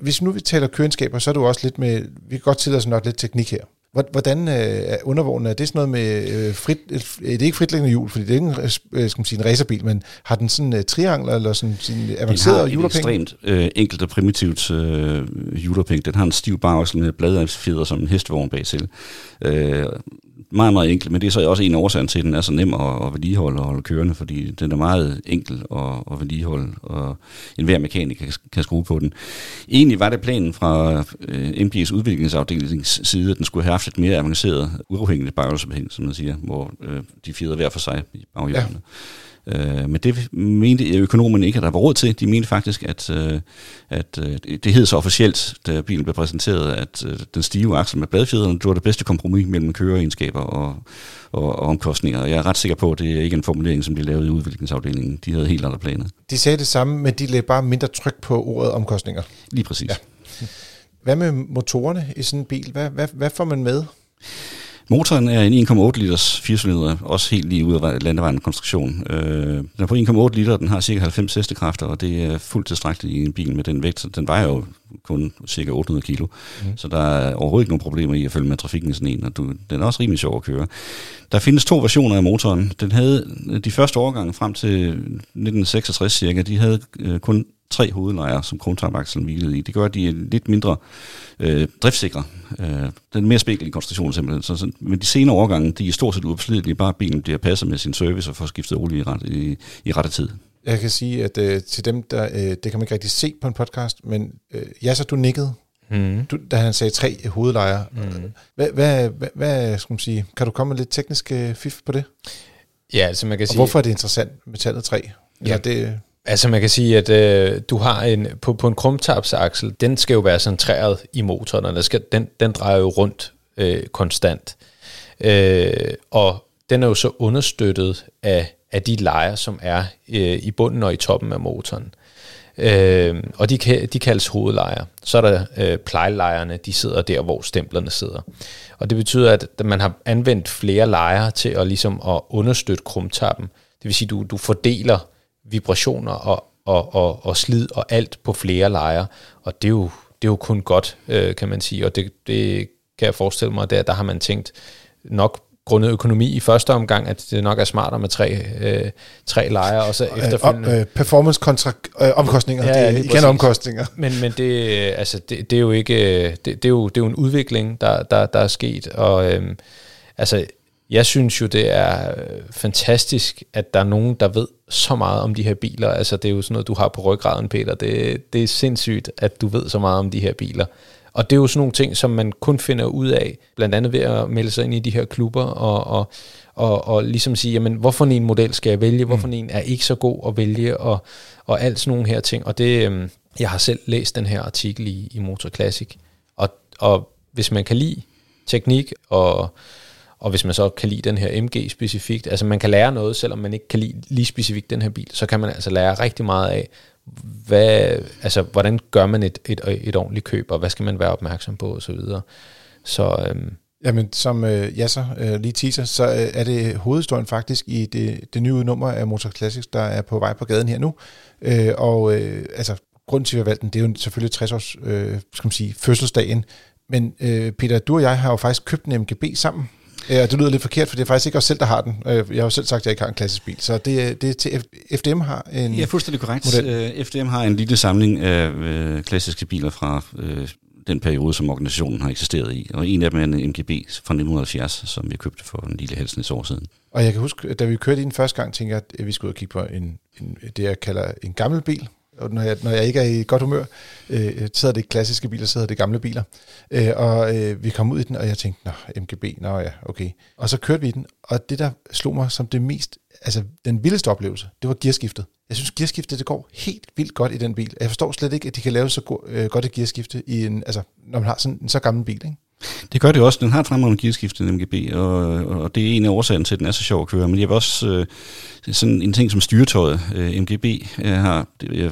Hvis nu vi taler køreskaber, så er du også lidt med, vi kan godt tillade os nok lidt teknik her. Hvor- Hvordan øh, er undervognen? Er det sådan noget med øh, frit, øh, det er ikke fritlæggende hjul, fordi det er ikke en, øh, skal man sige, en racerbil, men har den sådan øh, triangler eller sådan sin Den avanceret har et hjulophæng? ekstremt øh, enkelt og primitivt øh, hjulophæng. Den har en stiv bagsel med bladfjeder som en hestevogn bag til. Øh, meget, meget enkelt, men det er så også en af årsagen til, at den er så nem at, at vedligeholde og holde kørende, fordi den er meget enkel at, at vedligeholde, og enhver mekaniker kan, kan skrue på den. Egentlig var det planen fra øh, MG's udviklingsafdelings side, at den skulle have haft et mere avanceret, uafhængigt bagselsophæng, som man siger, hvor øh, de fjeder hver for sig i baghjulene. Øh, men det mente økonomerne ikke, at der var råd til. De mente faktisk, at, øh, at øh, det hed så officielt, da bilen blev præsenteret, at øh, den stive aksel med bladfjederne, det var det bedste kompromis mellem køreegenskaber og, og, og omkostninger. Jeg er ret sikker på, at det er ikke en formulering, som de lavede i udviklingsafdelingen. De havde helt andre planer. De sagde det samme, men de lagde bare mindre tryk på ordet omkostninger. Lige præcis. Ja. Hvad med motorerne i sådan en bil? Hvad, hvad, hvad får man med? Motoren er en 1,8 liters 4 også helt lige ud af landevejen konstruktion. Øh, den er på 1,8 liter, den har cirka 90 hestekræfter, og det er fuldt tilstrækkeligt i en bil med den vægt. Den vejer jo kun cirka 800 kilo, mm. så der er overhovedet ikke nogen problemer i at følge med trafikken i sådan en, og du, den er også rimelig sjov at køre. Der findes to versioner af motoren. Den havde de første årgange frem til 1966 cirka, de havde øh, kun tre hovedlejre, som krontapakselen hvilede i. Det gør, at de er lidt mindre øh, driftsikre. Øh, den er mere spækkel i konstruktionen simpelthen. Så, så, men de senere årgange, de er stort set uopslidelige, bare bilen bliver passet med sin service og får skiftet olie i, ret, i, i rette tid. Jeg kan sige, at øh, til dem, der, øh, det kan man ikke rigtig se på en podcast, men øh, ja, så du nikkede, mm. du, da han sagde tre hovedlejre. Mm. Hvad, hvad, hvad, hvad skal man sige, kan du komme med lidt teknisk øh, fif på det? Ja, altså man kan og sige... hvorfor er det interessant med tallet 3? Ja, det, Altså man kan sige, at øh, du har en, på, på en krumtapsaksel, den skal jo være centreret i motoren, og den, skal, den, den drejer jo rundt øh, konstant. Øh, og den er jo så understøttet af, af de lejer, som er øh, i bunden og i toppen af motoren. Øh, og de, de kaldes hovedlejer. Så er der øh, plejelejerne, de sidder der, hvor stemplerne sidder. Og det betyder, at man har anvendt flere lejer til at, ligesom at understøtte krumtappen. Det vil sige, at du, du fordeler vibrationer og, og, og, og slid og alt på flere lejre, og det er jo, det er jo kun godt, øh, kan man sige, og det, det kan jeg forestille mig, der, der har man tænkt nok grundet økonomi i første omgang, at det nok er smartere med tre, øh, tre lejre, og så efterfølgende... Øh, performance kontra øh, omkostninger, ja, det er igen omkostninger. Men, men det, altså, det, det, er jo ikke... Det, det, er jo, det er jo en udvikling, der, der, der er sket, og øh, altså, jeg synes jo, det er øh, fantastisk, at der er nogen, der ved så meget om de her biler. Altså, det er jo sådan noget, du har på ryggraden, Peter. Det, det er sindssygt, at du ved så meget om de her biler. Og det er jo sådan nogle ting, som man kun finder ud af, blandt andet ved at melde sig ind i de her klubber, og, og, og, og ligesom sige, jamen, hvorfor en model skal jeg vælge, hvorfor mm. en er ikke så god at vælge, og, og alt sådan nogle her ting. Og det, øhm, jeg har selv læst den her artikel i, i Motor Classic, og, og hvis man kan lide teknik og og hvis man så kan lide den her MG specifikt, altså man kan lære noget, selvom man ikke kan lide lige specifikt den her bil, så kan man altså lære rigtig meget af, hvad, altså, hvordan gør man et, et, et ordentligt køb, og hvad skal man være opmærksom på, og så videre. Så, øhm, Jamen, som øh, Jasser øh, lige teaser, så øh, er det hovedhistorien faktisk i det, det nye nummer af Motor Classics, der er på vej på gaden her nu. Øh, og øh, altså, grunden til, at vi har valgt den, det er jo selvfølgelig 60 års øh, skal man sige, fødselsdagen. Men øh, Peter, du og jeg har jo faktisk købt en MGB sammen. Ja, det lyder lidt forkert, for det er faktisk ikke os selv, der har den. Øh, jeg har jo selv sagt, at jeg ikke har en klassisk bil. Så det, det er til FDM har en Ja, fuldstændig korrekt. Model. FDM har en lille samling af øh, klassiske biler fra øh, den periode, som organisationen har eksisteret i. Og en af dem er en MGB fra 1970, som vi købte for en lille halsens år siden. Og jeg kan huske, da vi kørte i den første gang, tænkte jeg, at vi skulle ud og kigge på en, en, det, jeg kalder en gammel bil, og når jeg, når jeg ikke er i godt humør, øh, øh så er det klassiske biler, så er det gamle biler. Øh, og øh, vi kom ud i den, og jeg tænkte, nå, MGB, nå ja, okay. Og så kørte vi den, og det, der slog mig som det mest, altså den vildeste oplevelse, det var gearskiftet. Jeg synes, gearskiftet det går helt vildt godt i den bil. Jeg forstår slet ikke, at de kan lave så go- øh, godt et gearskifte, i en, altså, når man har sådan en så gammel bil. Ikke? Det gør det også. Den har et fremragende gearskift, den MGB, og, og det er en af årsagerne til, at den er så sjov at køre. Men jeg vil også øh, sådan en ting som styretøjet. Øh, MGB øh, har det er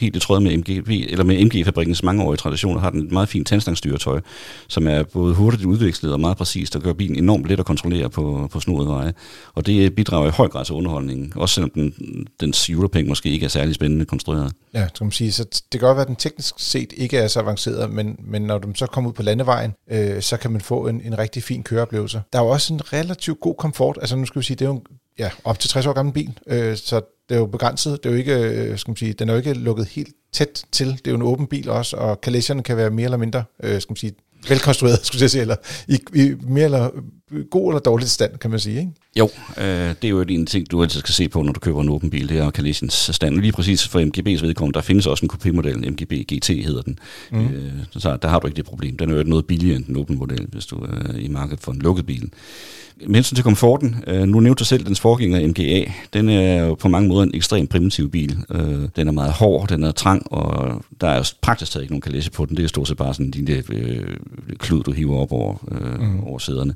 helt i tråd med MGB, eller med MG-fabrikkens mangeårige traditioner, har den et meget fint tandstangstyretøj, som er både hurtigt udvekslet og meget præcist, og gør bilen enormt let at kontrollere på, på snoede veje. Og det bidrager i høj grad til underholdningen, også selvom den, dens Europeng måske ikke er særlig spændende konstrueret. Ja, skal man sige. Så det kan godt være, at den teknisk set ikke er så avanceret, men, men når de så kommer ud på landevejen, øh, Øh, så kan man få en, en rigtig fin køreoplevelse. Der er jo også en relativt god komfort. Altså nu skal vi sige, det er jo en, ja, op til 60 år gammel bil, øh, så det er jo begrænset. Det er jo ikke, øh, skal man sige, den er jo ikke lukket helt tæt til. Det er jo en åben bil også, og kalesierne kan være mere eller mindre, øh, skal man sige, velkonstrueret, skulle jeg sige, eller i, i mere eller god eller dårlig stand, kan man sige, ikke? Jo, øh, det er jo en ting, du altid skal se på, når du køber en åben bil, det er Calesiens stand. Lige præcis for MGB's vedkommende, der findes også en coupé-model, MGB GT hedder den. Mm. Øh, så der har du ikke det problem. Den er jo noget billigere end den åbne model, hvis du er i markedet for en lukket bil. hensyn til komforten, øh, nu nævnte du selv dens forgænger MGA, den er jo på mange måder en ekstremt primitiv bil. Øh, den er meget hård, den er trang, og der er jo praktisk taget ikke nogen kalesse på den. Det er stort set bare sådan en lille øh, klud, du hiver op over, øh, mm. over sæderne.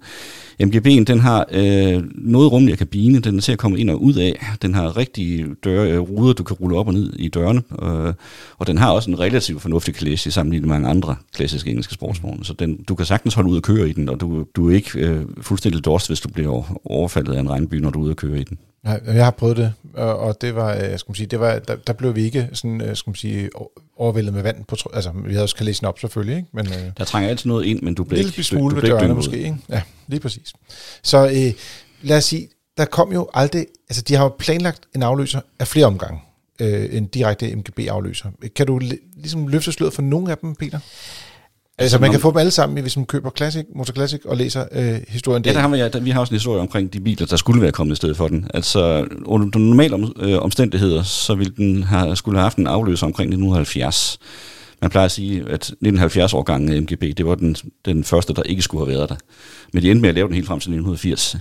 MGB'en, den har øh, noget rummeligere kabine, den er til at komme ind og ud af. Den har rigtige døre, øh, ruder, du kan rulle op og ned i dørene, øh, og den har også en relativt fornuftig kalesse sammenlignet med mange andre klassiske engelske sportsvogne. Så den, du kan sagtens holde ud og køre i den, og du, du er ikke øh, fuldstændig dorst, hvis du bliver overfaldet af en regnby, når du er ude og køre i den. Nej, jeg har prøvet det, og det var, øh, skal man sige, det var, der, der blev vi ikke sådan, øh, skal man sige, overvældet med vand på, altså vi havde også kalesen op selvfølgelig, ikke? Men, øh, der trænger altid noget ind, men du bliver ikke, smule du, du ved dørene måske, ikke? Ja, lige præcis. Så øh, lad os sige, der kom jo aldrig, altså de har jo planlagt en afløser af flere omgange, øh, en direkte MGB-afløser. Kan du ligesom løfte sløret for nogle af dem, Peter? Altså, man kan få dem alle sammen, hvis man køber Classic, Motor Classic og læser øh, historien der. Ja, der har vi, ja, der, vi har også en historie omkring de biler, der skulle være kommet i stedet for den. Altså, under normale om, øh, omstændigheder, så ville den have, skulle have haft en afløser omkring 1970. Man plejer at sige, at 1970-årgangen af MGB, det var den, den første, der ikke skulle have været der. Men de endte med at lave den helt frem til 1980.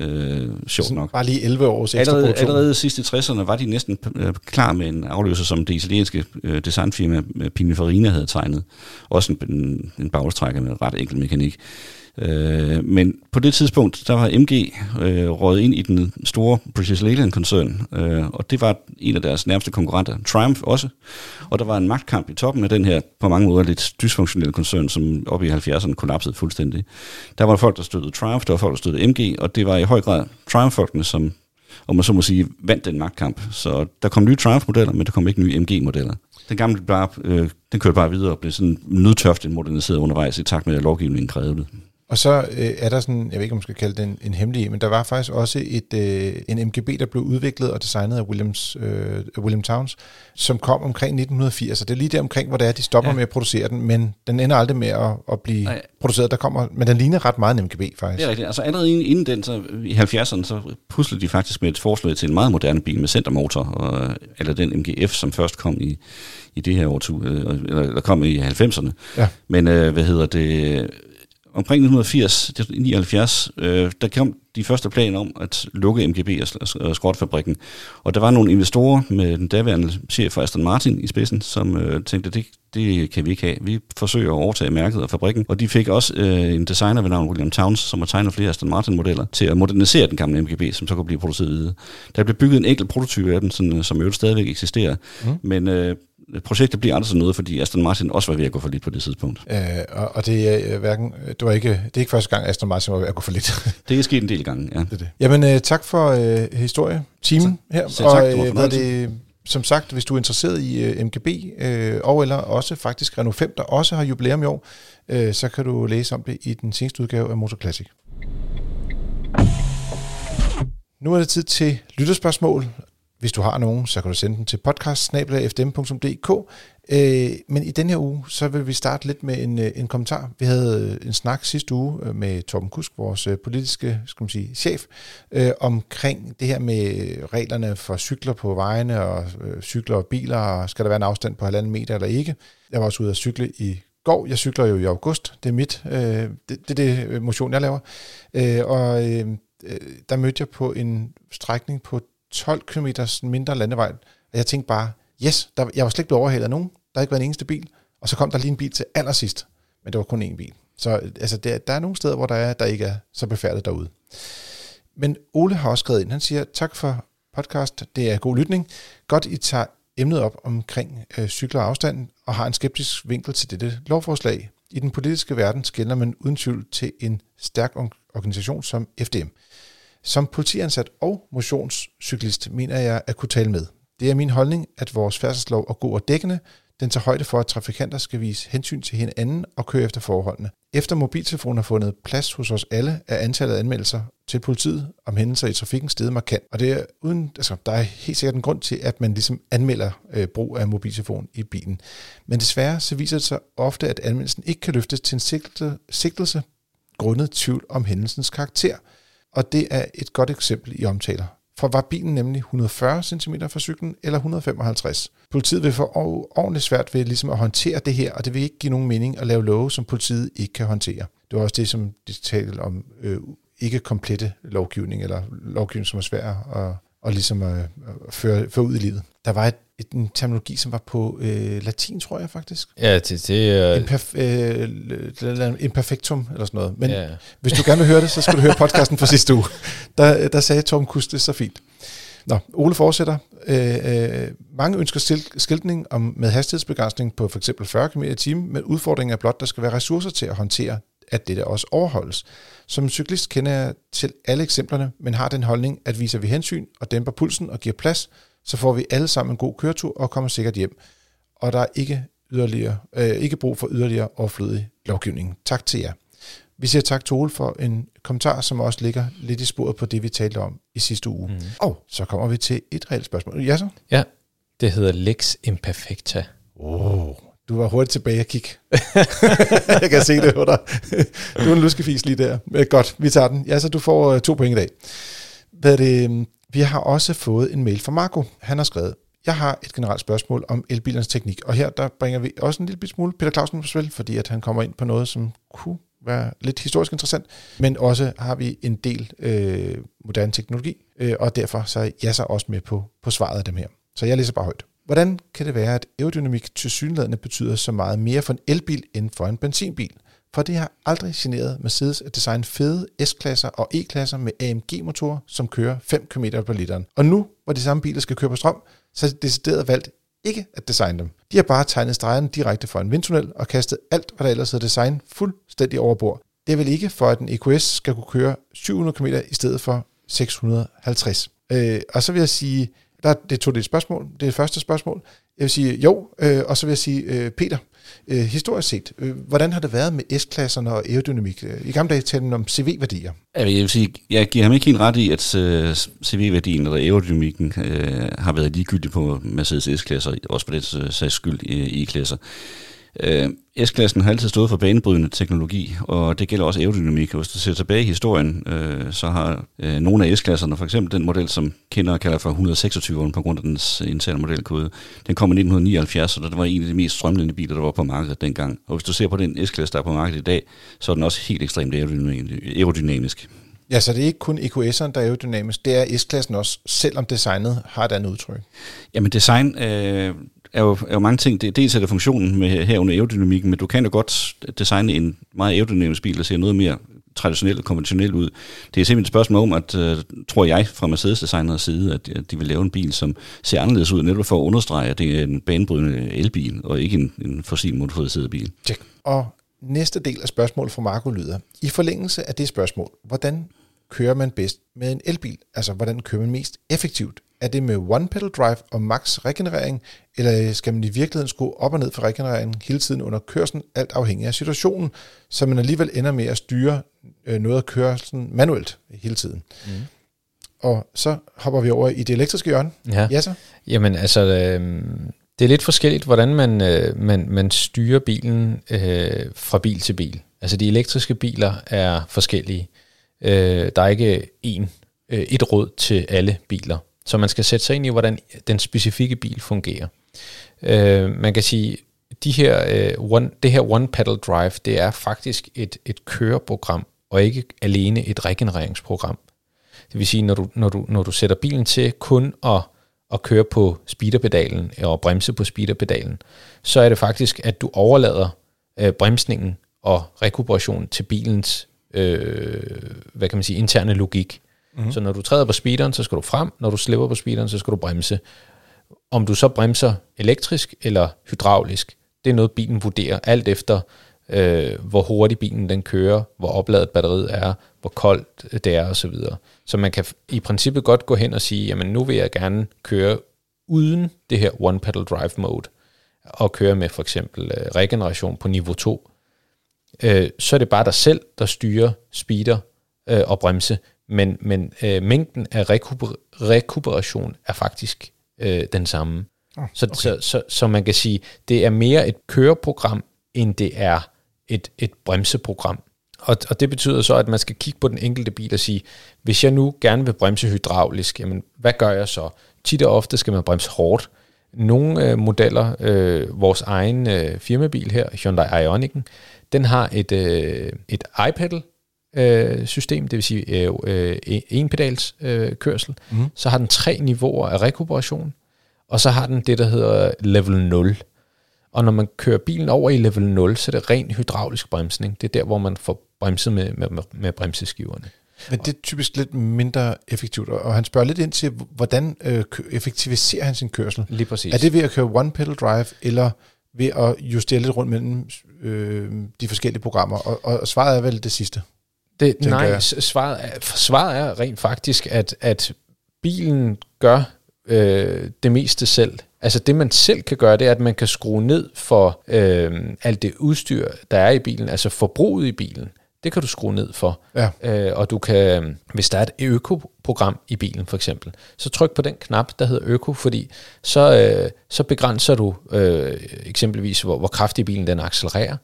Øh, sjovt nok. Bare lige 11 års ekstra allerede, allerede sidst i 60'erne var de næsten øh, klar med en afløser, som det italienske øh, designfirma Pininfarina havde tegnet. Også en, en, en bagstrækker med ret enkel mekanik. Øh, men på det tidspunkt, der var MG øh, røget ind i den store British Leyland-koncern, øh, og det var en af deres nærmeste konkurrenter, Triumph også. Og der var en magtkamp i toppen af den her, på mange måder lidt dysfunktionelle koncern, som op i 70'erne kollapsede fuldstændig. Der var folk, der støttede Triumph, der var folk, der støttede MG, og det var i høj grad Triumph-folkene, som og man så må sige, vandt den magtkamp. Så der kom nye Triumph-modeller, men der kom ikke nye MG-modeller. Den gamle bare, øh, den kørte bare videre og blev sådan nødtørft moderniseret undervejs i takt med, at lovgivningen krævede det. Og så øh, er der sådan, jeg ved ikke, om man skal kalde det en, en hemmelig, men der var faktisk også et, øh, en MGB, der blev udviklet og designet af Williams, øh, William Towns, som kom omkring 1980. Og det er lige der omkring, hvor det er, de stopper ja. med at producere den, men den ender aldrig med at, at blive Nej. produceret. Der kommer, men den ligner ret meget en MGB, faktisk. Det er rigtigt. Altså allerede inden den, så i 70'erne, så puslede de faktisk med et forslag til en meget moderne bil med centermotor, og, eller den MGF, som først kom i, i det her år, eller, eller kom i 90'erne. Ja. Men øh, hvad hedder det omkring 1980-79, øh, der kom de første planer om at lukke MGB og skrotfabrikken. Og der var nogle investorer med den daværende chef for Aston Martin i spidsen, som øh, tænkte, det, det kan vi ikke have. Vi forsøger at overtage mærket og fabrikken. Og de fik også øh, en designer ved navn William Towns, som har tegnet flere Aston Martin-modeller, til at modernisere den gamle MGB, som så kunne blive produceret videre. Der blev bygget en enkelt prototype af den, sådan, som jo stadigvæk eksisterer. Mm. Men øh, projektet bliver sådan noget, fordi Aston Martin også var ved at gå for lidt på det tidspunkt. Øh, og, og det er øh, hverken, det var ikke, det er ikke første gang, Aston Martin var ved at gå for lidt. det er sket en del gange, ja. Det er det. Jamen, øh, tak for øh, historie, teamen her. Så, og, tak, øh, hvad det, som sagt, hvis du er interesseret i øh, MGB, øh, og eller også faktisk Renault 5, der også har jubilæum i år, øh, så kan du læse om det i den seneste udgave af Motor Classic. Nu er det tid til lytterspørgsmål, hvis du har nogen, så kan du sende dem til podcast øh, Men i den her uge, så vil vi starte lidt med en, øh, en kommentar. Vi havde øh, en snak sidste uge øh, med Torben Kusk, vores politiske skal man sige, chef, øh, omkring det her med reglerne for cykler på vejene, og øh, cykler og biler, og skal der være en afstand på halvanden meter eller ikke. Jeg var også ude at cykle i går. Jeg cykler jo i august. Det er mit. Øh, det, det er det motion, jeg laver. Øh, og øh, der mødte jeg på en strækning på 12 km mindre landevej. Og jeg tænkte bare, yes, der, jeg var slet ikke blevet overhalet af nogen. Der har ikke været en eneste bil. Og så kom der lige en bil til allersidst. Men det var kun én bil. Så altså, der, der er nogle steder, hvor der, er, der ikke er så befærdet derude. Men Ole har også skrevet ind. Han siger, tak for podcast. Det er god lytning. Godt, I tager emnet op omkring øh, cykler og afstand, og har en skeptisk vinkel til dette lovforslag. I den politiske verden skældner man uden tvivl til en stærk organisation som FDM. Som politiansat og motionscyklist mener jeg at kunne tale med. Det er min holdning, at vores færdselslov er god og dækkende. Den tager højde for, at trafikanter skal vise hensyn til hinanden og køre efter forholdene. Efter mobiltelefonen har fundet plads hos os alle, er antallet af anmeldelser til politiet om hændelser i trafikken steget markant. Og det er uden, altså, der er helt sikkert en grund til, at man ligesom anmelder øh, brug af mobiltelefon i bilen. Men desværre så viser det sig ofte, at anmeldelsen ikke kan løftes til en sigtelse, sigtelse grundet tvivl om hændelsens karakter – og det er et godt eksempel, I omtaler. For var bilen nemlig 140 cm fra cyklen eller 155? Politiet vil få ordentligt svært ved ligesom at håndtere det her, og det vil ikke give nogen mening at lave love, som politiet ikke kan håndtere. Det var også det, som de talte om øh, ikke komplette lovgivning, eller lovgivning, som er svær at, at ligesom at, at føre, føre ud i livet. Der var et, et, en terminologi, som var på øh, latin, tror jeg faktisk. Ja, det, det uh... Imperf, øh, imperfectum, eller sådan noget. Men Ja. hvis du gerne vil høre det, så skal du høre podcasten fra sidste uge. Der, der sagde Tom Kust det så fint. Nå, Ole fortsætter. Øh, øh, mange ønsker skiltning om, med hastighedsbegrænsning på f.eks. 40 km i timen, men udfordringen er blot, at der skal være ressourcer til at håndtere, at dette også overholdes. Som cyklist kender jeg til alle eksemplerne, men har den holdning, at viser vi hensyn og dæmper pulsen og giver plads, så får vi alle sammen en god køretur og kommer sikkert hjem. Og der er ikke, yderligere, øh, ikke brug for yderligere overflødig lovgivning. Tak til jer. Vi siger tak til Ole for en kommentar, som også ligger lidt i sporet på det, vi talte om i sidste uge. Mm. Og så kommer vi til et reelt spørgsmål. Ja så? Ja, det hedder Lex Imperfecta. Oh. Du var hurtigt tilbage og kigge. jeg kan se det på dig. du er en luskefis lige der. Godt, vi tager den. Ja, så du får øh, to point i dag. Hvad er det? Vi har også fået en mail fra Marco. Han har skrevet, jeg har et generelt spørgsmål om elbilernes teknik, og her der bringer vi også en lille smule Peter Clausen på spil, fordi at han kommer ind på noget, som kunne være lidt historisk interessant, men også har vi en del øh, moderne teknologi, øh, og derfor så er jeg så også med på, på svaret af dem her. Så jeg læser bare højt. Hvordan kan det være, at aerodynamik til synlædende betyder så meget mere for en elbil end for en benzinbil? For det har aldrig generet Mercedes at designe fede S-klasser og E-klasser med AMG-motorer, som kører 5 km på literen. Og nu, hvor de samme biler skal køre på strøm, så har de decideret valgt ikke at designe dem. De har bare tegnet stregerne direkte fra en vindtunnel og kastet alt, hvad der ellers hedder design, fuldstændig over bord. Det er vel ikke for, at en EQS skal kunne køre 700 km i stedet for 650. Øh, og så vil jeg sige, der, det tog det et spørgsmål, det er det første spørgsmål. Jeg vil sige jo, øh, og så vil jeg sige, øh, Peter, øh, historisk set, øh, hvordan har det været med S-klasserne og aerodynamik? Øh, I gamle dage talte man om CV-værdier. Jeg vil sige, jeg giver ham ikke helt ret i, at øh, CV-værdien eller aerodynamikken øh, har været ligegyldig på Mercedes S-klasser, også på det sags skyld i E-klasser. Uh, S-klassen har altid stået for banebrydende teknologi, og det gælder også aerodynamik. Hvis du ser tilbage i historien, uh, så har uh, nogle af S-klasserne, for eksempel den model, som kender kalder for 126 på grund af dens interne modelkode, den kom i 1979, og det var en af de mest strømlende biler, der var på markedet dengang. Og hvis du ser på den S-klasse, der er på markedet i dag, så er den også helt ekstremt aerodynamisk. Ja, så det er ikke kun EQS'eren, der er aerodynamisk, det er S-klassen også, selvom designet har et andet udtryk. Jamen design øh, er, jo, er jo mange ting. Det, dels er det funktionen med herunder aerodynamikken, men du kan jo godt designe en meget aerodynamisk bil, der ser noget mere traditionelt og konventionelt ud. Det er simpelthen et spørgsmål om, at uh, tror jeg fra Mercedes designers side, at, at de vil lave en bil, som ser anderledes ud, netop for at understrege, at det er en banebrydende elbil, og ikke en, en fossil motoriseret bil. Check. Og næste del af spørgsmålet fra Marco lyder, i forlængelse af det spørgsmål, hvordan kører man bedst med en elbil? Altså, hvordan kører man mest effektivt? Er det med one pedal drive og max regenerering, eller skal man i virkeligheden skrue op og ned for regenereringen hele tiden under kørslen, alt afhængig af situationen, så man alligevel ender med at styre øh, noget af kørslen manuelt hele tiden? Mm. Og så hopper vi over i det elektriske hjørne. Ja. Ja, så? Jamen altså, øh, det er lidt forskelligt, hvordan man, øh, man, man styrer bilen øh, fra bil til bil. Altså de elektriske biler er forskellige. Øh, der er ikke én, øh, et råd til alle biler. Så man skal sætte sig ind i, hvordan den specifikke bil fungerer. Øh, man kan sige, de her, øh, one, det her one pedal drive, det er faktisk et, et køreprogram, og ikke alene et regenereringsprogram. Det vil sige, når du, når du, når du sætter bilen til kun at, at køre på speederpedalen og bremse på speederpedalen, så er det faktisk, at du overlader øh, bremsningen og rekuperation til bilens øh, hvad kan man sige, interne logik. Mm-hmm. Så når du træder på speederen, så skal du frem. Når du slipper på speederen, så skal du bremse. Om du så bremser elektrisk eller hydraulisk, det er noget, bilen vurderer alt efter, øh, hvor hurtigt bilen den kører, hvor opladet batteriet er, hvor koldt øh, det er osv. Så, så man kan i princippet godt gå hen og sige, jamen nu vil jeg gerne køre uden det her one pedal drive mode, og køre med for eksempel øh, regeneration på niveau 2, øh, så er det bare dig selv, der styrer speeder øh, og bremse, men, men øh, mængden af rekuper, rekuperation er faktisk øh, den samme. Oh, så, så, så, så man kan sige, det er mere et køreprogram, end det er et, et bremseprogram. Og, og det betyder så, at man skal kigge på den enkelte bil og sige, hvis jeg nu gerne vil bremse hydraulisk, jamen hvad gør jeg så? Tit og ofte skal man bremse hårdt. Nogle øh, modeller, øh, vores egen øh, firmabil her, Hyundai Ioniq'en, den har et, øh, et iPedal øh, system, det vil sige øh, øh, en pedals øh, kørsel. Mhm. Så har den tre niveauer af rekuperation, og så har den det, der hedder level 0. Og når man kører bilen over i level 0, så er det ren hydraulisk bremsning. Det er der, hvor man får bremset med, med, med, med bremseskiverne. Men det er typisk lidt mindre effektivt, og- han spørger lidt ind til, hvordan øh, effektiviserer han sin kørsel. Lige præcis. Er det ved at køre one pedal drive, eller ved at justere lidt rundt mellem øh, de forskellige programmer? Og, og svaret er vel det sidste. Det, nej, jeg. svaret er, svaret er rent faktisk, at, at bilen gør øh, det meste selv. Altså det, man selv kan gøre, det er, at man kan skrue ned for øh, alt det udstyr, der er i bilen, altså forbruget i bilen. Det kan du skrue ned for. Ja. Øh, og du kan, hvis der er et økoprogram i bilen for eksempel, så tryk på den knap, der hedder øko, fordi så, øh, så begrænser du øh, eksempelvis, hvor, hvor kraftig bilen den accelererer.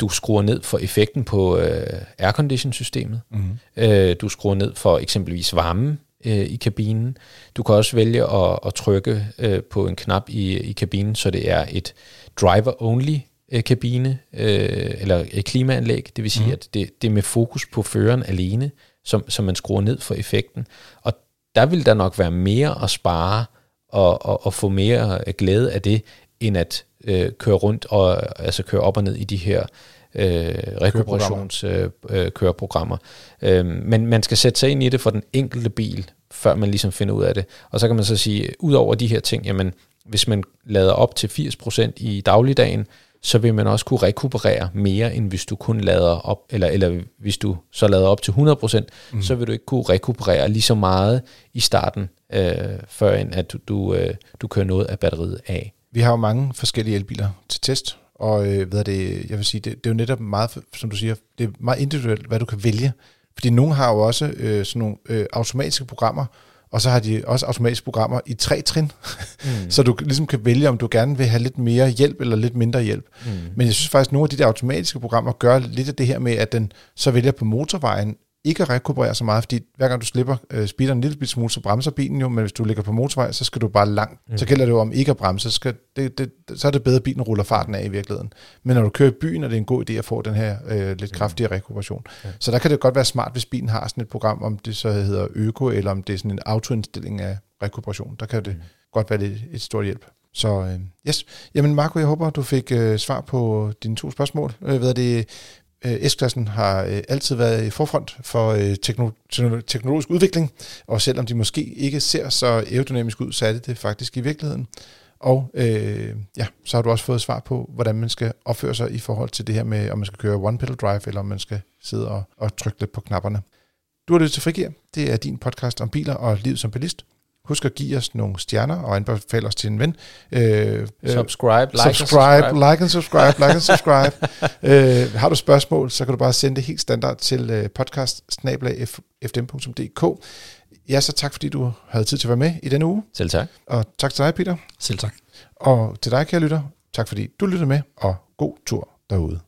Du skruer ned for effekten på øh, aircondition-systemet. Mm-hmm. Øh, du skruer ned for eksempelvis varme øh, i kabinen. Du kan også vælge at, at trykke øh, på en knap i, i kabinen, så det er et driver-only øh, kabine, øh, eller et klimaanlæg. Det vil sige, mm. at det, det er med fokus på føreren alene, som, som man skruer ned for effekten. Og der vil der nok være mere at spare og, og, og få mere øh, glæde af det, end at øh, køre rundt og altså køre op og ned i de her øh, rekuperationskøreprogrammer. Øh. Øh, men man skal sætte sig ind i det for den enkelte bil, før man ligesom finder ud af det. Og så kan man så sige, ud over de her ting, jamen, hvis man lader op til 80% i dagligdagen, så vil man også kunne rekuperere mere, end hvis du kun lader op, eller, eller hvis du så lader op til 100%, mm. så vil du ikke kunne rekuperere lige så meget i starten, øh, før end at du, du, øh, du kører noget af batteriet af. Vi har jo mange forskellige elbiler til test, og øh, hvad er det, jeg vil sige, det, det er jo netop meget, som du siger, det er meget individuelt, hvad du kan vælge. Fordi nogle har jo også øh, sådan nogle øh, automatiske programmer, og så har de også automatiske programmer i tre trin, mm. så du ligesom kan vælge, om du gerne vil have lidt mere hjælp eller lidt mindre hjælp. Mm. Men jeg synes faktisk, at nogle af de der automatiske programmer gør lidt af det her med, at den så vælger på motorvejen ikke at rekuperere så meget, fordi hver gang du slipper øh, speederen en lille smule, så bremser bilen jo, men hvis du ligger på motorvej, så skal du bare langt. Mm. Så gælder det jo om ikke at bremse, så, skal det, det, så er det bedre, at bilen ruller farten af i virkeligheden. Men når du kører i byen, er det en god idé at få den her øh, lidt kraftigere rekuperation. Ja. Så der kan det godt være smart, hvis bilen har sådan et program, om det så hedder øko, eller om det er sådan en autoindstilling af rekuperation. Der kan det mm. godt være lidt, et stort hjælp. Så øh, yes. Jamen Marco, jeg håber, du fik øh, svar på dine to spørgsmål. Øh, er det, øh, S-klassen har øh, altid været i forfront for øh, teknologisk udvikling, og selvom de måske ikke ser så aerodynamisk ud, så er det det faktisk i virkeligheden. Og øh, ja, så har du også fået svar på, hvordan man skal opføre sig i forhold til det her med, om man skal køre one pedal drive, eller om man skal sidde og, og trykke lidt på knapperne. Du har lyttet til Frigir. Det er din podcast om biler og liv som bilist. Husk at give os nogle stjerner og anbefale os til en ven. Øh, Subscribe, like and subscribe, like and subscribe, like and subscribe. øh, har du spørgsmål, så kan du bare sende det helt standard til øh, podcast Ja, så tak fordi du havde tid til at være med i denne uge. Selv tak. Og tak til dig, Peter. Selv tak. Og til dig, kære lytter. Tak fordi du lyttede med, og god tur derude.